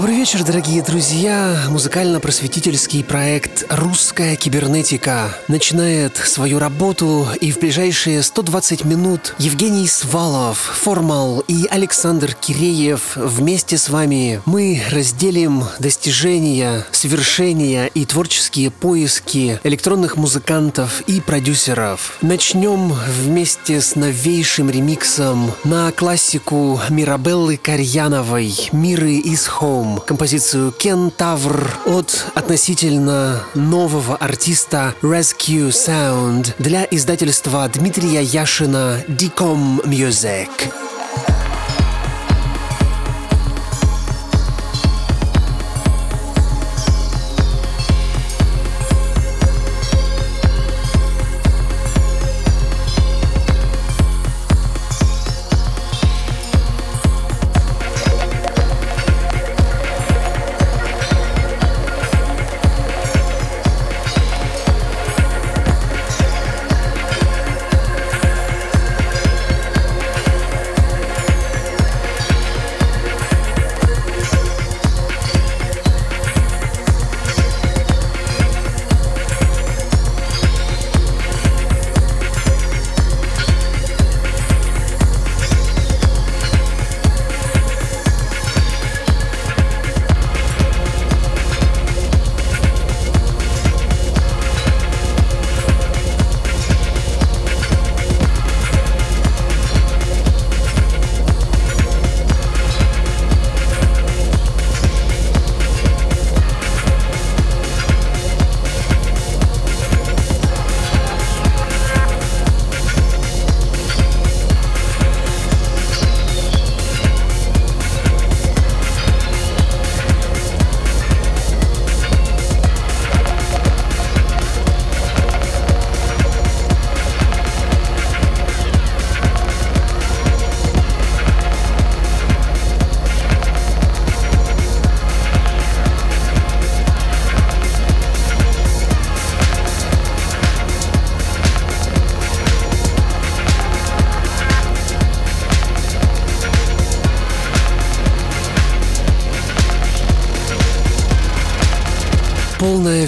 Добрый вечер, дорогие друзья! Музыкально-просветительский проект «Русская кибернетика» начинает свою работу, и в ближайшие 120 минут Евгений Свалов, Формал и Александр Киреев вместе с вами мы разделим достижения, свершения и творческие поиски электронных музыкантов и продюсеров. Начнем вместе с новейшим ремиксом на классику Мирабеллы Карьяновой «Миры из Хоу» композицию «Кентавр» от относительно нового артиста Rescue Sound для издательства Дмитрия Яшина Dicom Music.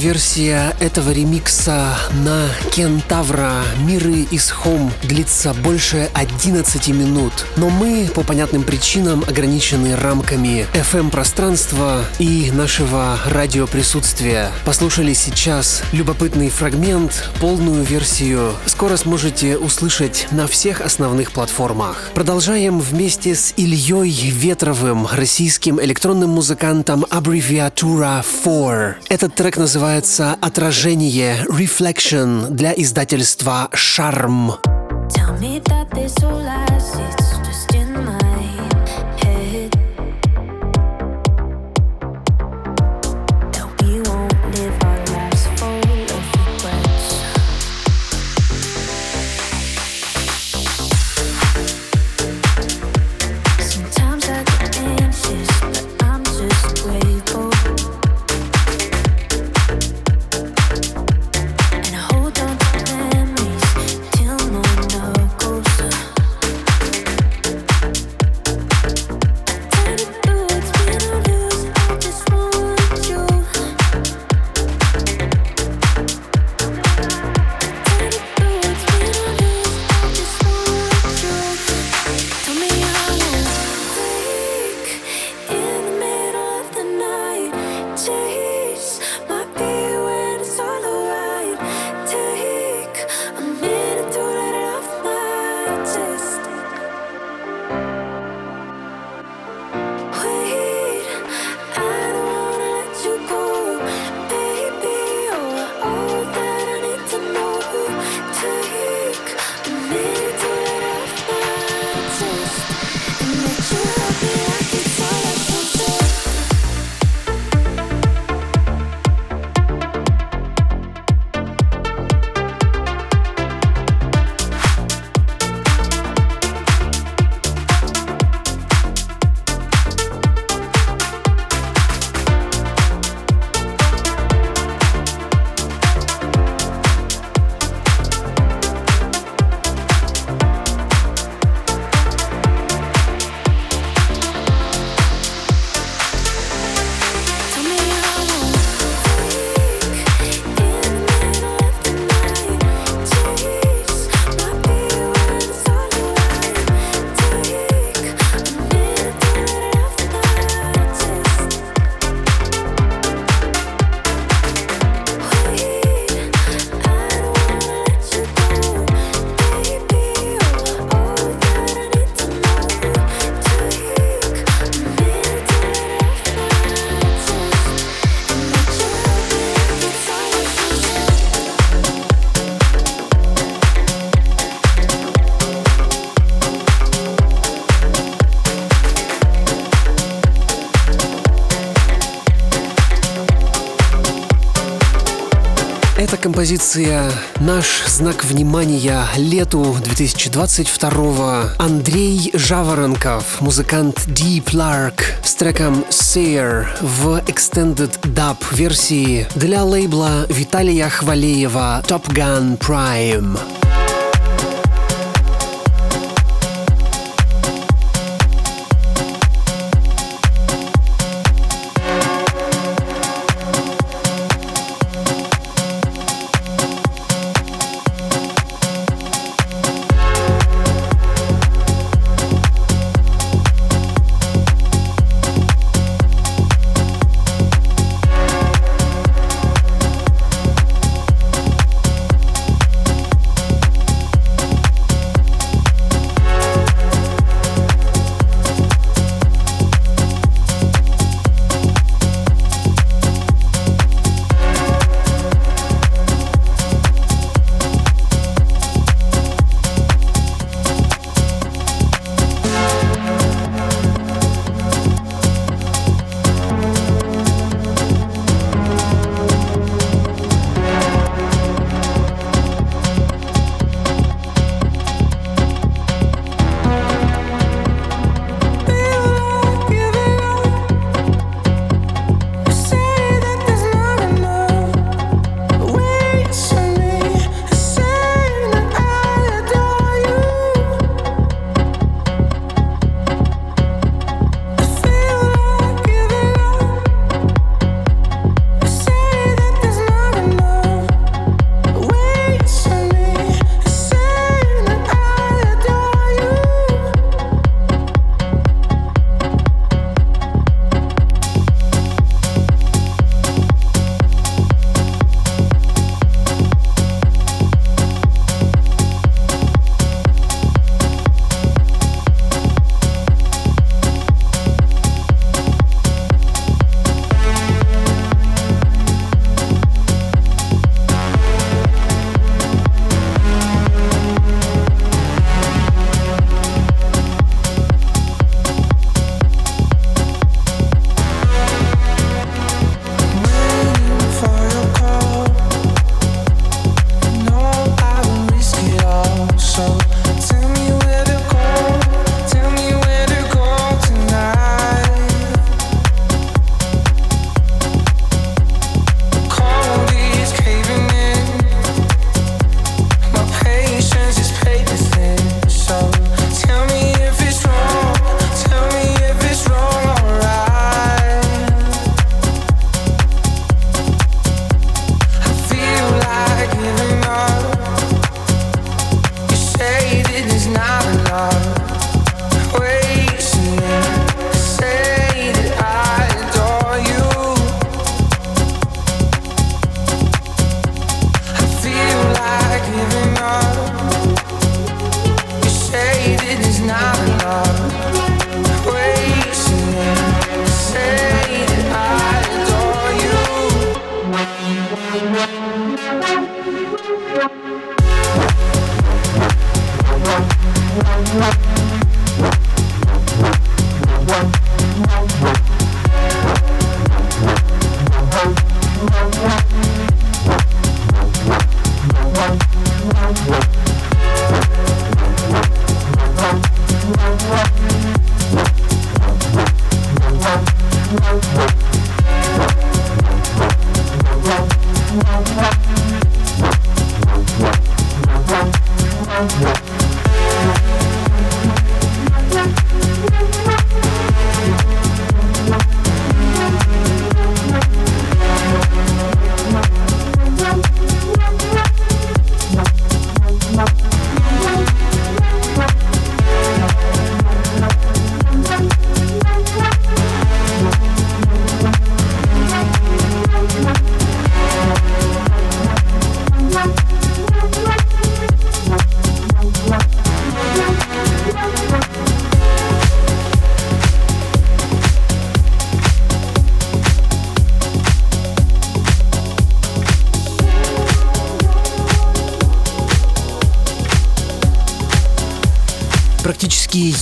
Версия этого ремикса на Кентавра «Миры из Home» длится больше 11 минут, но мы по понятным причинам ограничены рамками FM-пространства и нашего радиоприсутствия. Послушали сейчас любопытный фрагмент, полную версию скоро сможете услышать на всех основных платформах. Продолжаем вместе с Ильей Ветровым, российским электронным музыкантом Abbreviatura 4. Этот трек называется называется «Отражение» Reflection для издательства «Шарм». Tell me that this all композиция — наш знак внимания лету 2022 Андрей Жаворонков, музыкант Deep Lark с треком Seer в Extended Dub версии для лейбла Виталия Хвалеева Top Gun Prime.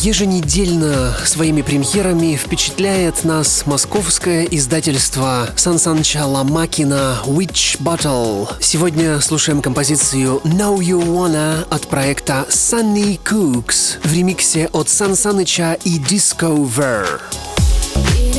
Еженедельно своими премьерами впечатляет нас московское издательство Сансанча Ламакина Witch Battle. Сегодня слушаем композицию Know You Wanna от проекта Sunny Cooks в ремиксе от Сан Саныча и Discover. Алексей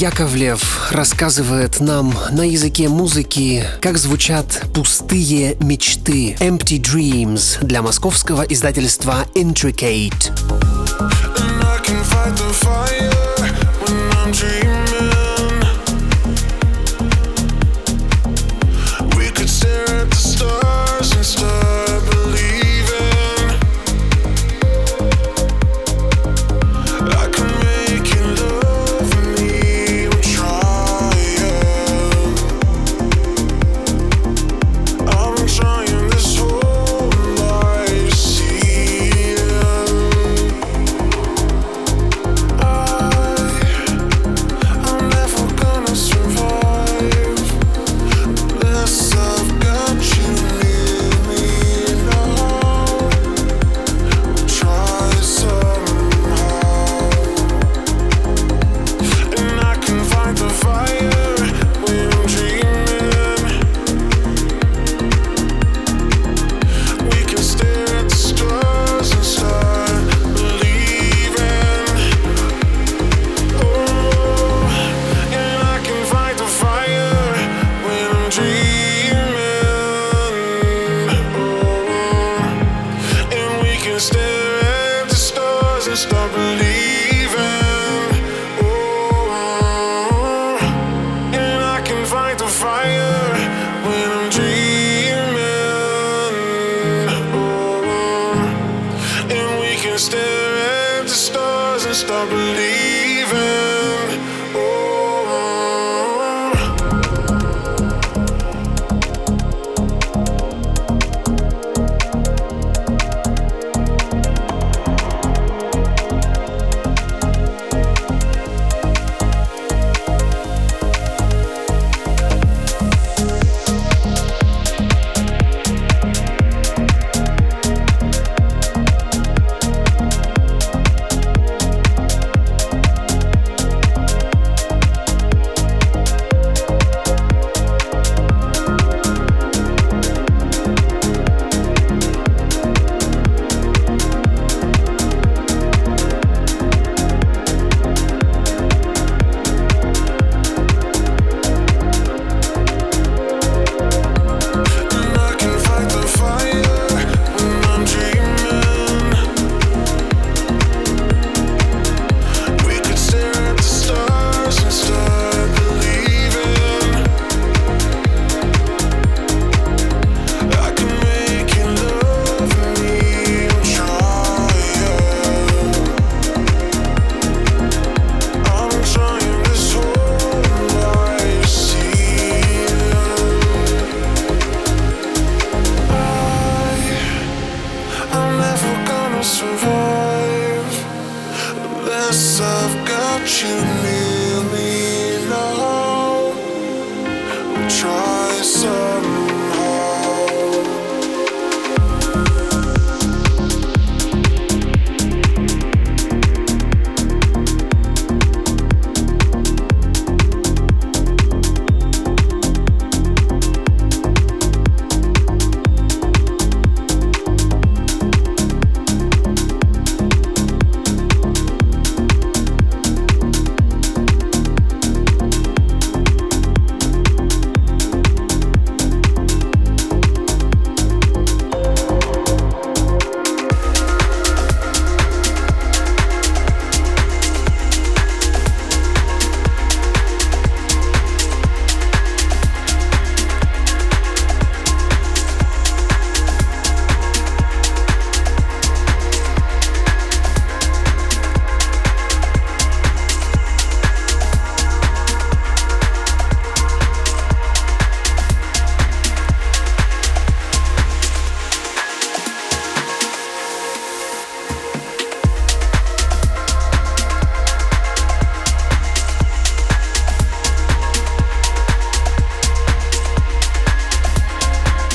Яковлев рассказывает нам на языке музыки, как звучат пустые мечты Empty Dreams для московского издательства Intricate.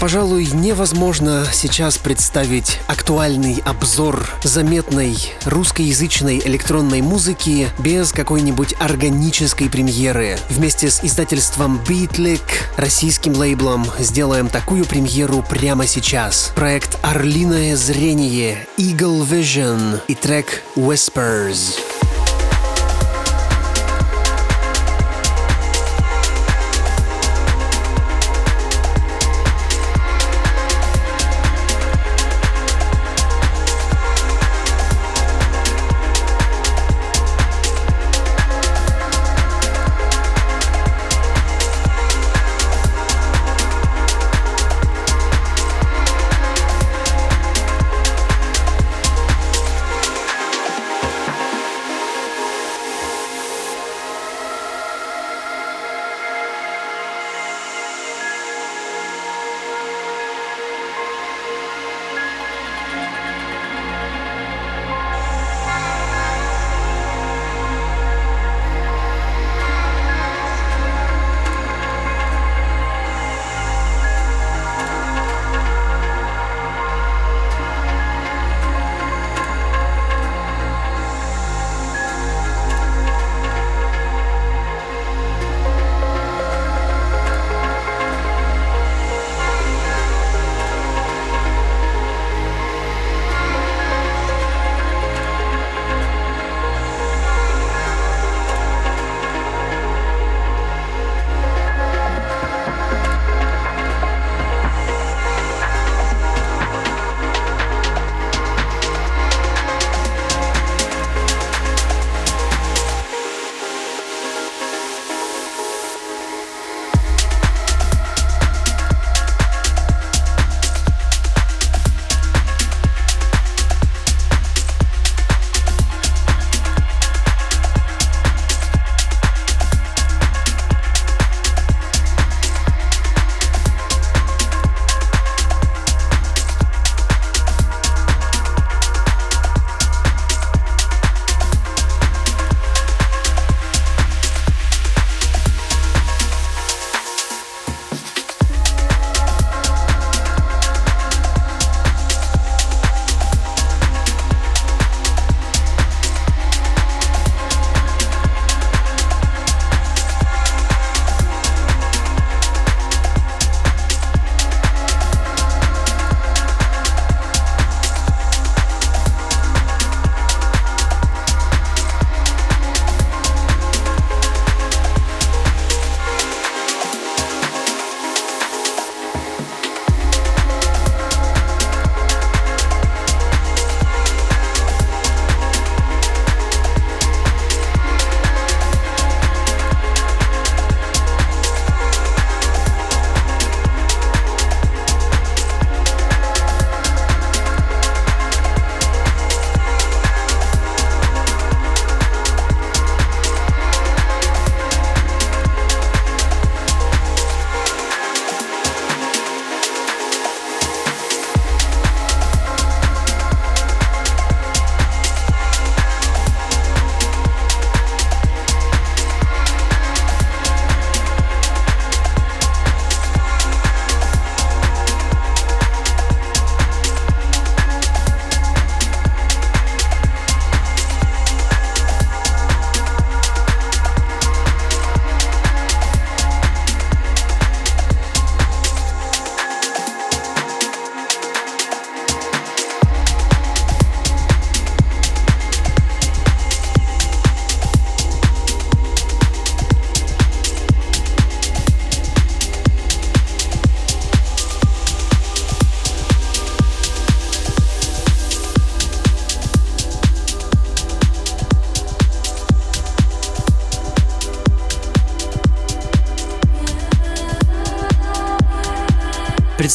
Пожалуй, невозможно сейчас представить актуальный обзор заметной русскоязычной электронной музыки без какой-нибудь органической премьеры. Вместе с издательством Beatlik, российским лейблом, сделаем такую премьеру прямо сейчас. Проект «Орлиное зрение», Eagle Vision и трек «Whispers».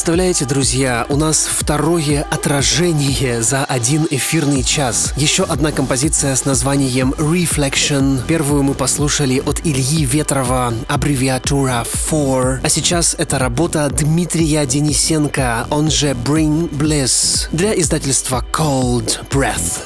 Представляете, друзья, у нас второе отражение за один эфирный час. Еще одна композиция с названием Reflection. Первую мы послушали от Ильи Ветрова, аббревиатура 4. А сейчас это работа Дмитрия Денисенко, он же Bring Bliss, для издательства Cold Breath.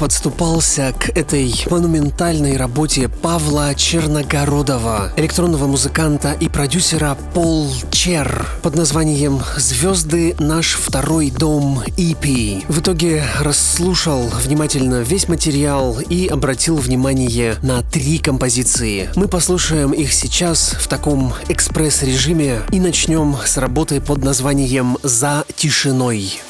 Подступался к этой монументальной работе Павла Черногородова, электронного музыканта и продюсера Пол Чер под названием «Звезды. Наш второй дом EP». В итоге расслушал внимательно весь материал и обратил внимание на три композиции. Мы послушаем их сейчас в таком экспресс-режиме и начнем с работы под названием «За тишиной».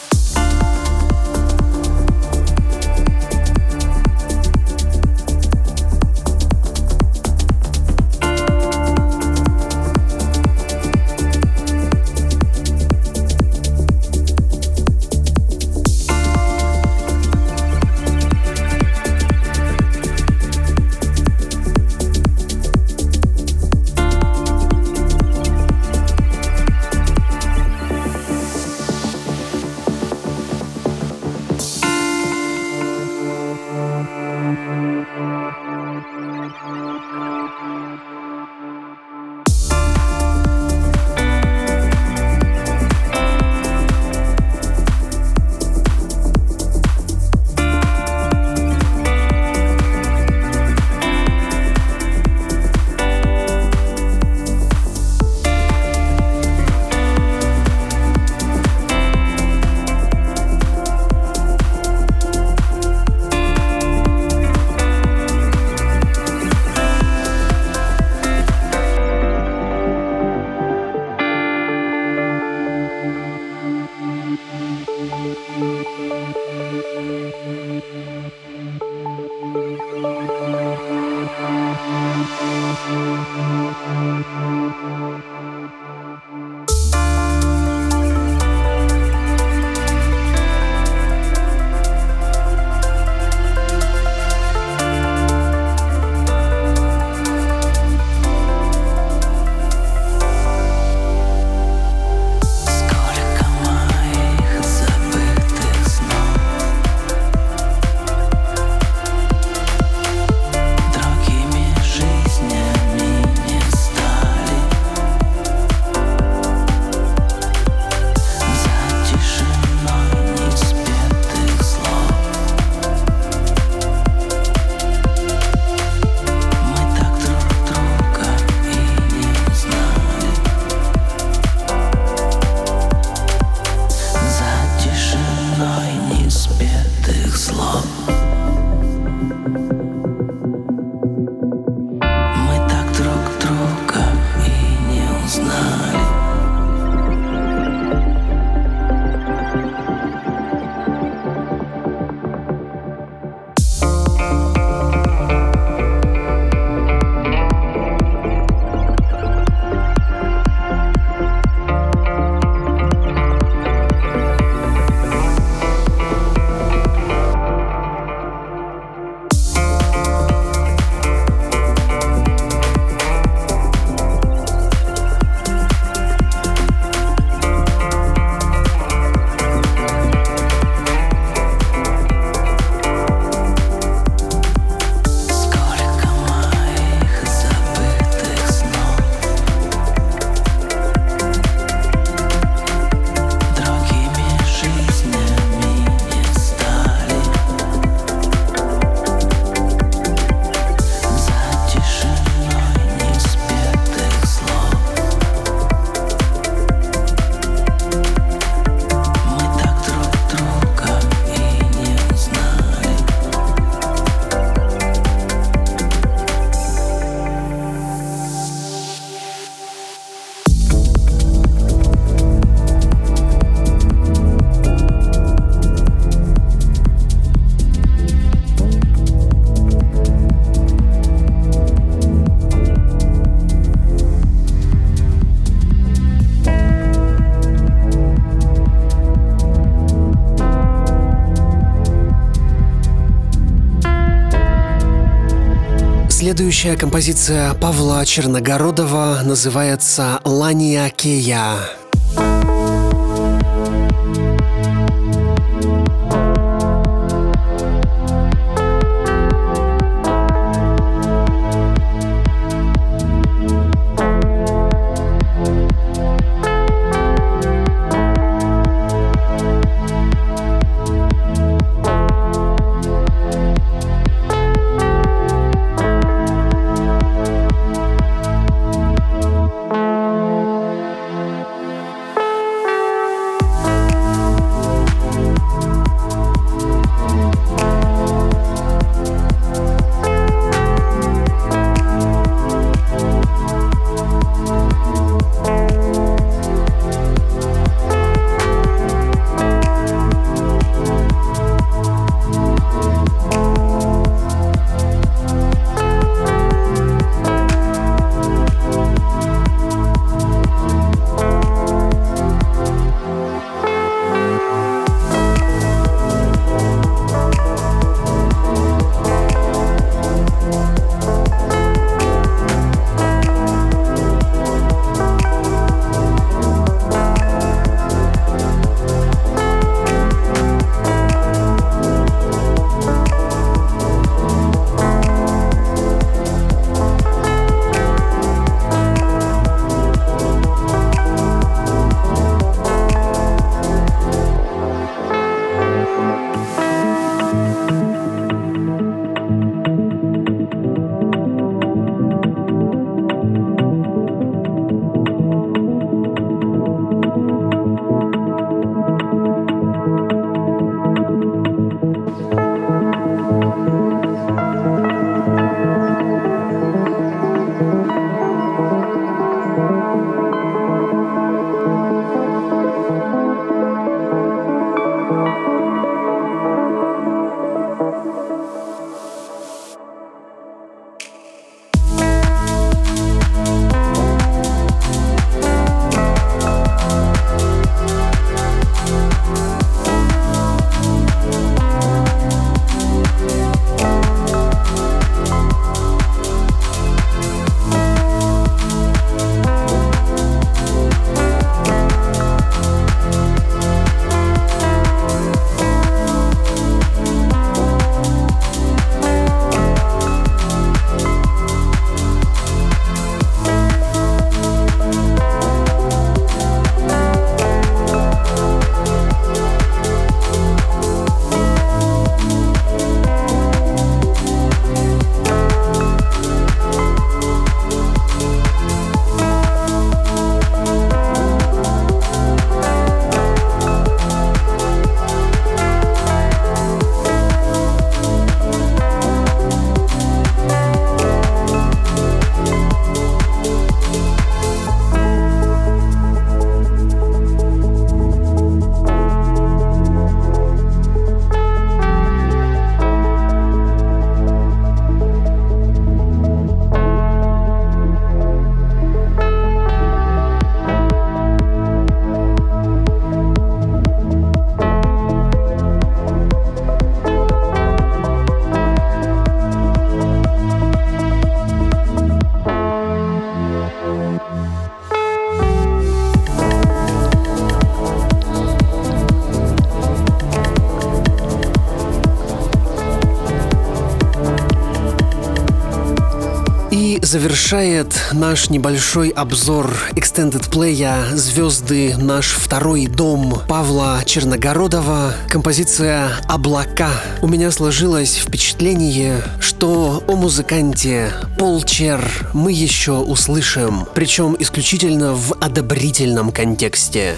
Следующая композиция Павла Черногородова называется «Лания Кея». Завершает наш небольшой обзор Extended Play «Звезды. Наш второй дом» Павла Черногородова, композиция «Облака». У меня сложилось впечатление, что о музыканте Пол Чер мы еще услышим, причем исключительно в одобрительном контексте.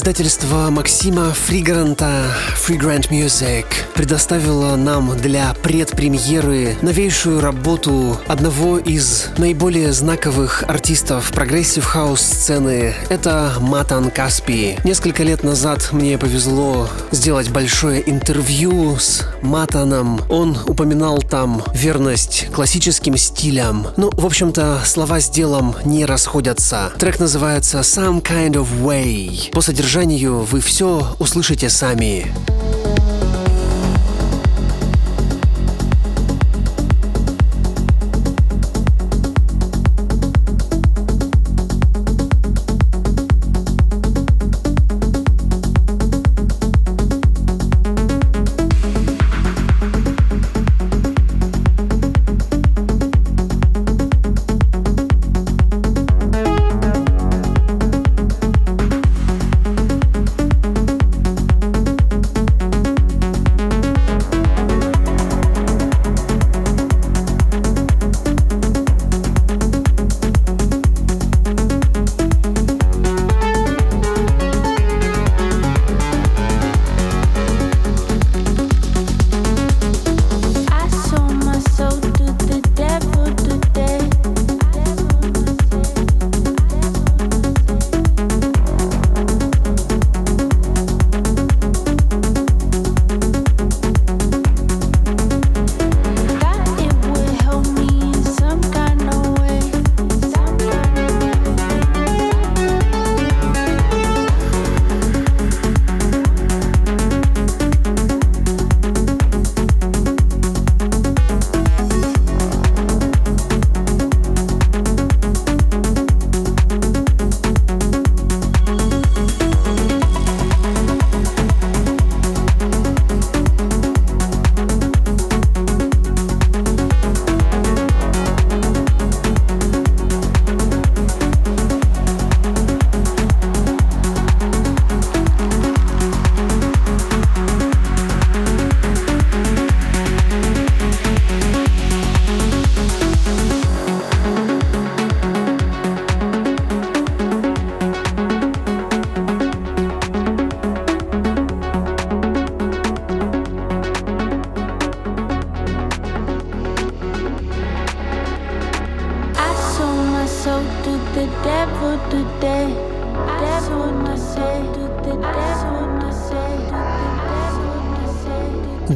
Издательство Максима Фригранта Freegrant Music предоставило нам для предпремьеры новейшую работу одного из наиболее знаковых артистов progressive house сцены. Это Матан Каспи. Несколько лет назад мне повезло сделать большое интервью с Матаном. Он упоминал там верность классическим стилям. Ну, в общем-то, слова с делом не расходятся. Трек называется Some Kind of Way. По содержанию вы все услышите сами.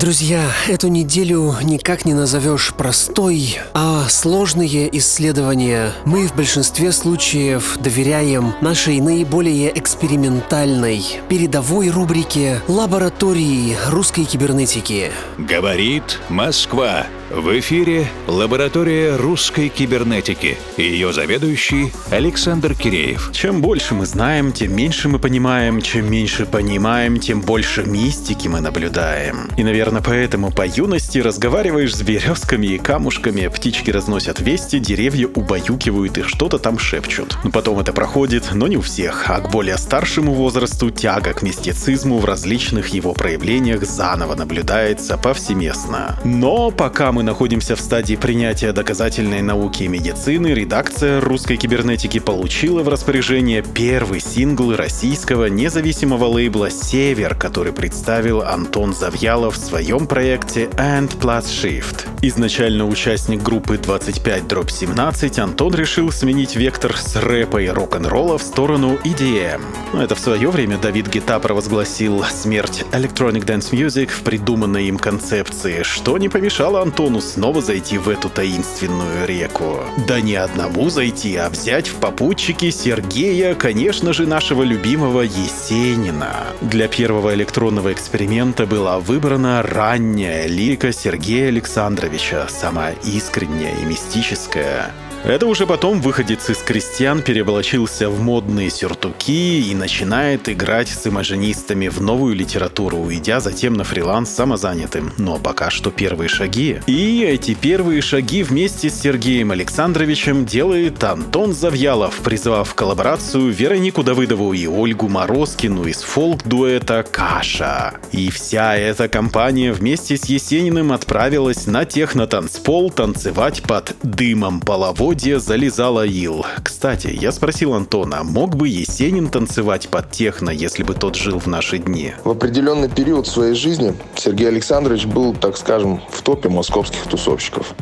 Друзья, эту неделю никак не назовешь простой, а сложные исследования мы в большинстве случаев доверяем нашей наиболее экспериментальной, передовой рубрике «Лаборатории русской кибернетики». Говорит Москва. В эфире лаборатория русской кибернетики. Ее заведующий Александр Киреев. Чем больше мы знаем, тем меньше мы понимаем. Чем меньше понимаем, тем больше мистики мы наблюдаем. И, наверное, поэтому по юности разговариваешь с березками и камушками, птички разносят вести, деревья убаюкивают и что-то там шепчут. Но потом это проходит, но не у всех, а к более старшему возрасту тяга к мистицизму в различных его проявлениях заново наблюдается повсеместно. Но пока мы находимся в стадии принятия доказательной науки и медицины, редакция русской кибернетики получила в распоряжение первый сингл российского независимого лейбла «Север», который представил Антон Завьялов в своем проекте «And Plus Shift». Изначально участник группы 25-17, Антон решил сменить вектор с рэпа и рок-н-ролла в сторону EDM. Это в свое время Давид Гита провозгласил смерть Electronic Dance Music в придуманной им концепции, что не помешало Антону снова зайти в эту таинственную реку. Да не одному зайти, а взять в попутчики Сергея, конечно же, нашего любимого Есенина. Для первого электронного эксперимента была выбрана ранняя лирика Сергея Александровича самая искренняя и мистическая. Это уже потом выходец из крестьян переоблачился в модные сюртуки и начинает играть с имажинистами в новую литературу, уйдя затем на фриланс самозанятым. Но пока что первые шаги. И эти первые шаги вместе с Сергеем Александровичем делает Антон Завьялов, призвав в коллаборацию Веронику Давыдову и Ольгу Морозкину из фолк-дуэта «Каша». И вся эта компания вместе с Есениным отправилась на техно-танцпол танцевать под дымом половой мелодия залезала ил. Кстати, я спросил Антона, мог бы Есенин танцевать под техно, если бы тот жил в наши дни? В определенный период своей жизни Сергей Александрович был, так скажем, в топе московских тусовщиков.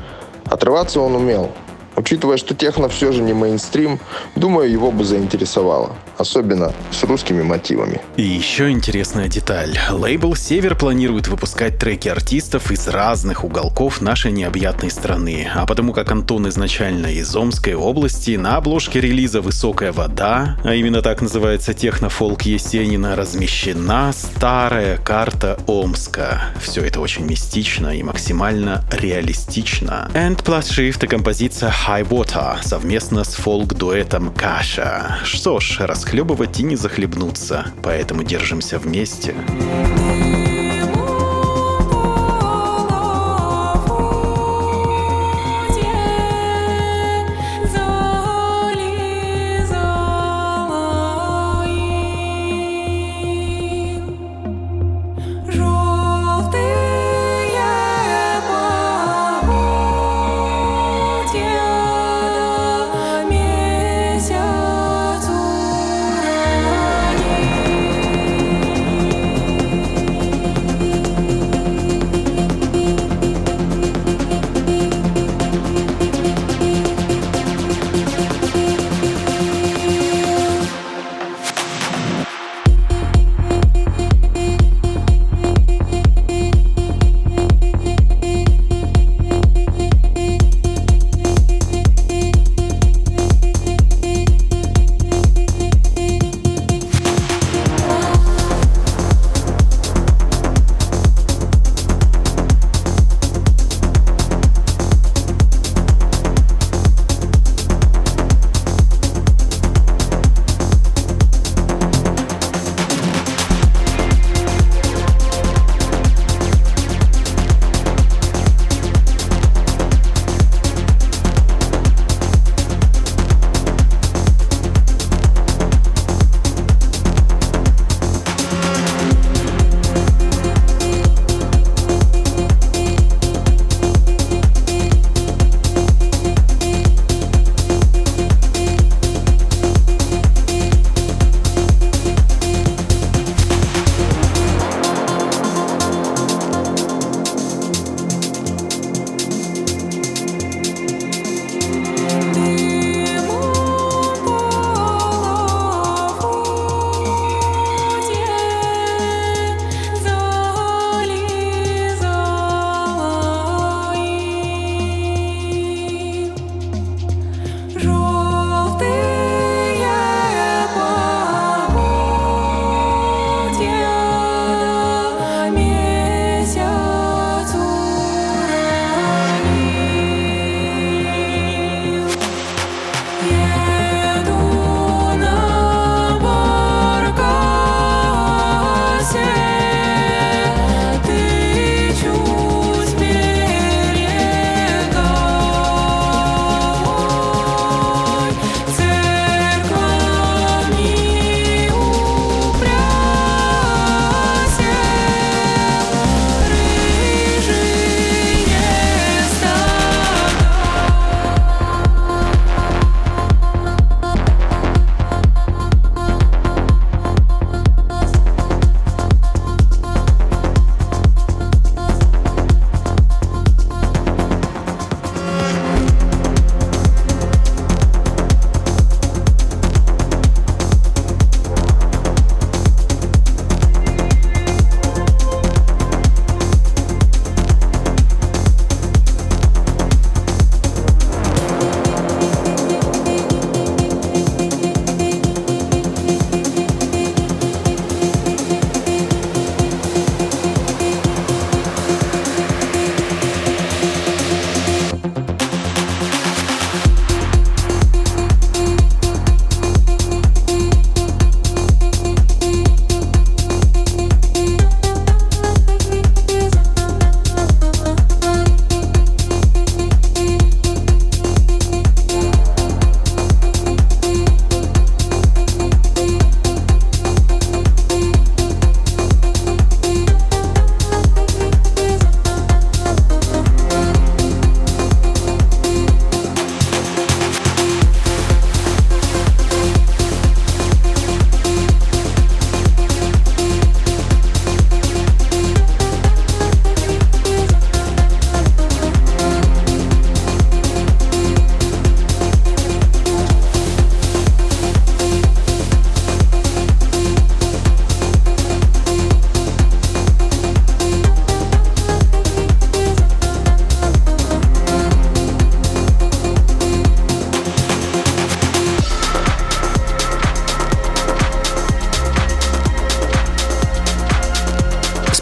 Отрываться он умел, Учитывая, что техно все же не мейнстрим, думаю, его бы заинтересовало. Особенно с русскими мотивами. И еще интересная деталь. Лейбл «Север» планирует выпускать треки артистов из разных уголков нашей необъятной страны. А потому как Антон изначально из Омской области, на обложке релиза «Высокая вода», а именно так называется техно-фолк Есенина, размещена старая карта Омска. Все это очень мистично и максимально реалистично. And plus shift и композиция High Water совместно с фолк-дуэтом Каша. Что ж, расхлебывать и не захлебнуться, поэтому держимся вместе.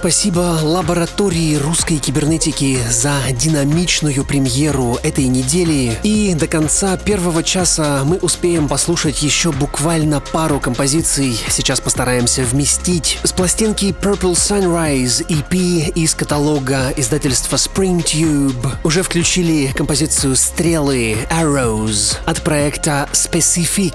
Спасибо лаборатории русской кибернетики за динамичную премьеру этой недели. И до конца первого часа мы успеем послушать еще буквально пару композиций. Сейчас постараемся вместить. С пластинки Purple Sunrise EP из каталога издательства Spring Tube уже включили композицию «Стрелы» Arrows от проекта Specific.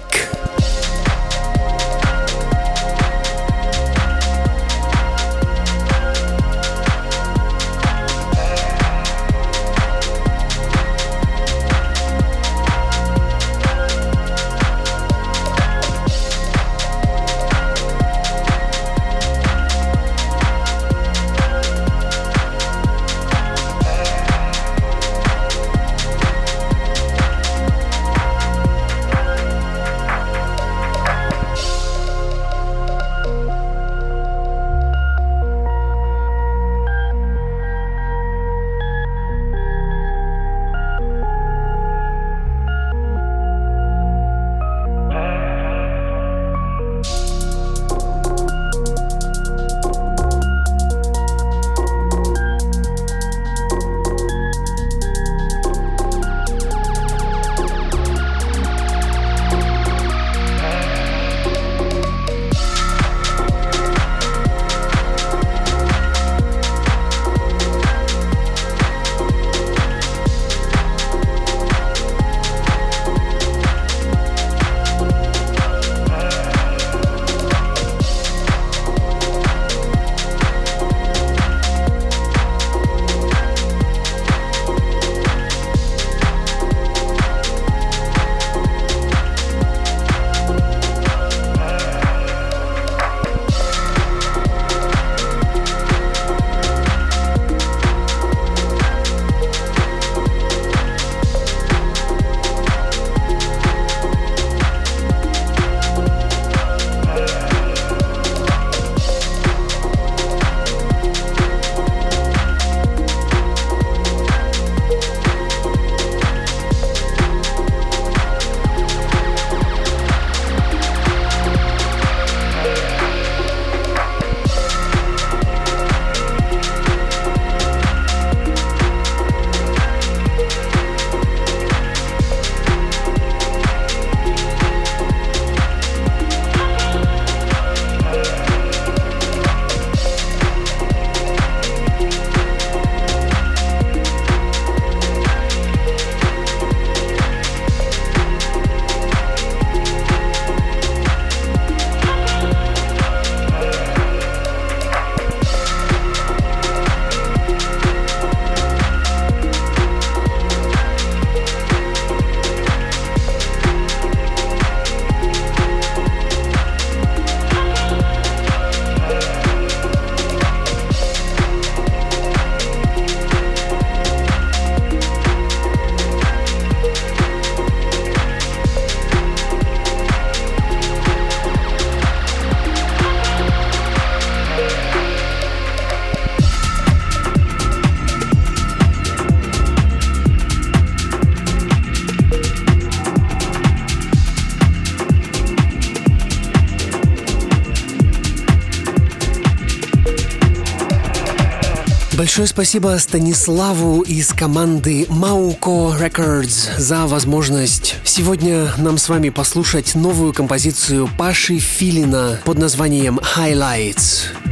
Большое спасибо Станиславу из команды Mauko Records за возможность сегодня нам с вами послушать новую композицию Паши Филина под названием Highlights.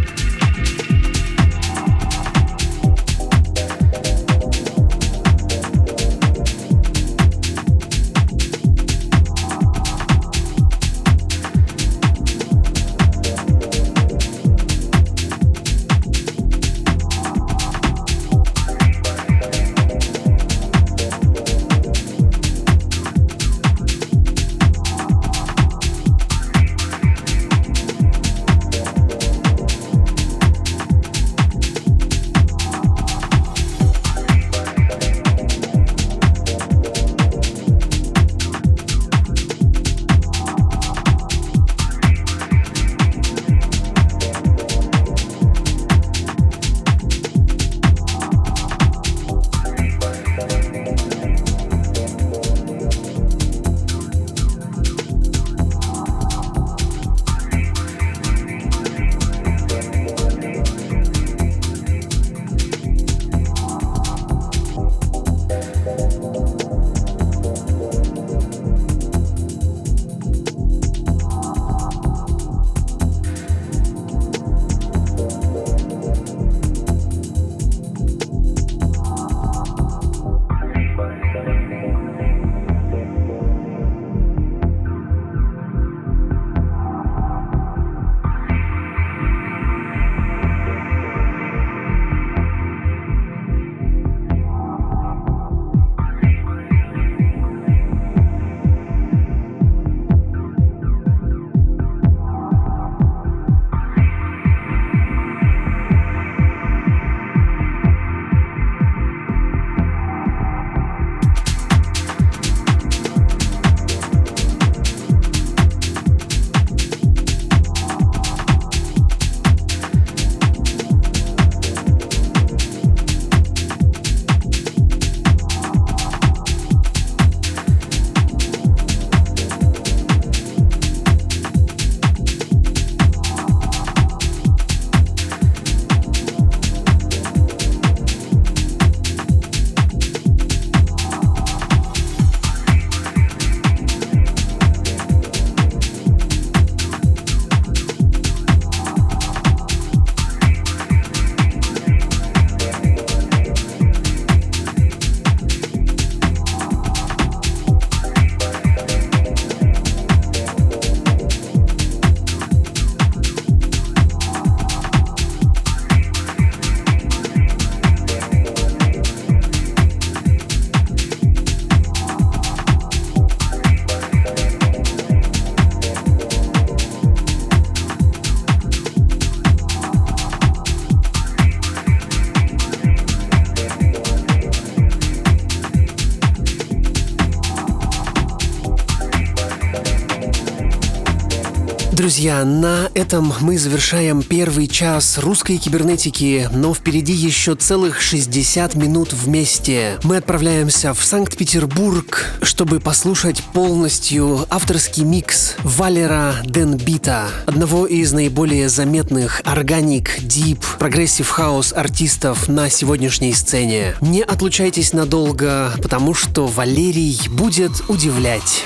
Друзья, на этом мы завершаем первый час русской кибернетики, но впереди еще целых 60 минут вместе. Мы отправляемся в Санкт-Петербург, чтобы послушать полностью авторский микс Валера Денбита, одного из наиболее заметных organic, deep, progressive house артистов на сегодняшней сцене. Не отлучайтесь надолго, потому что Валерий будет удивлять.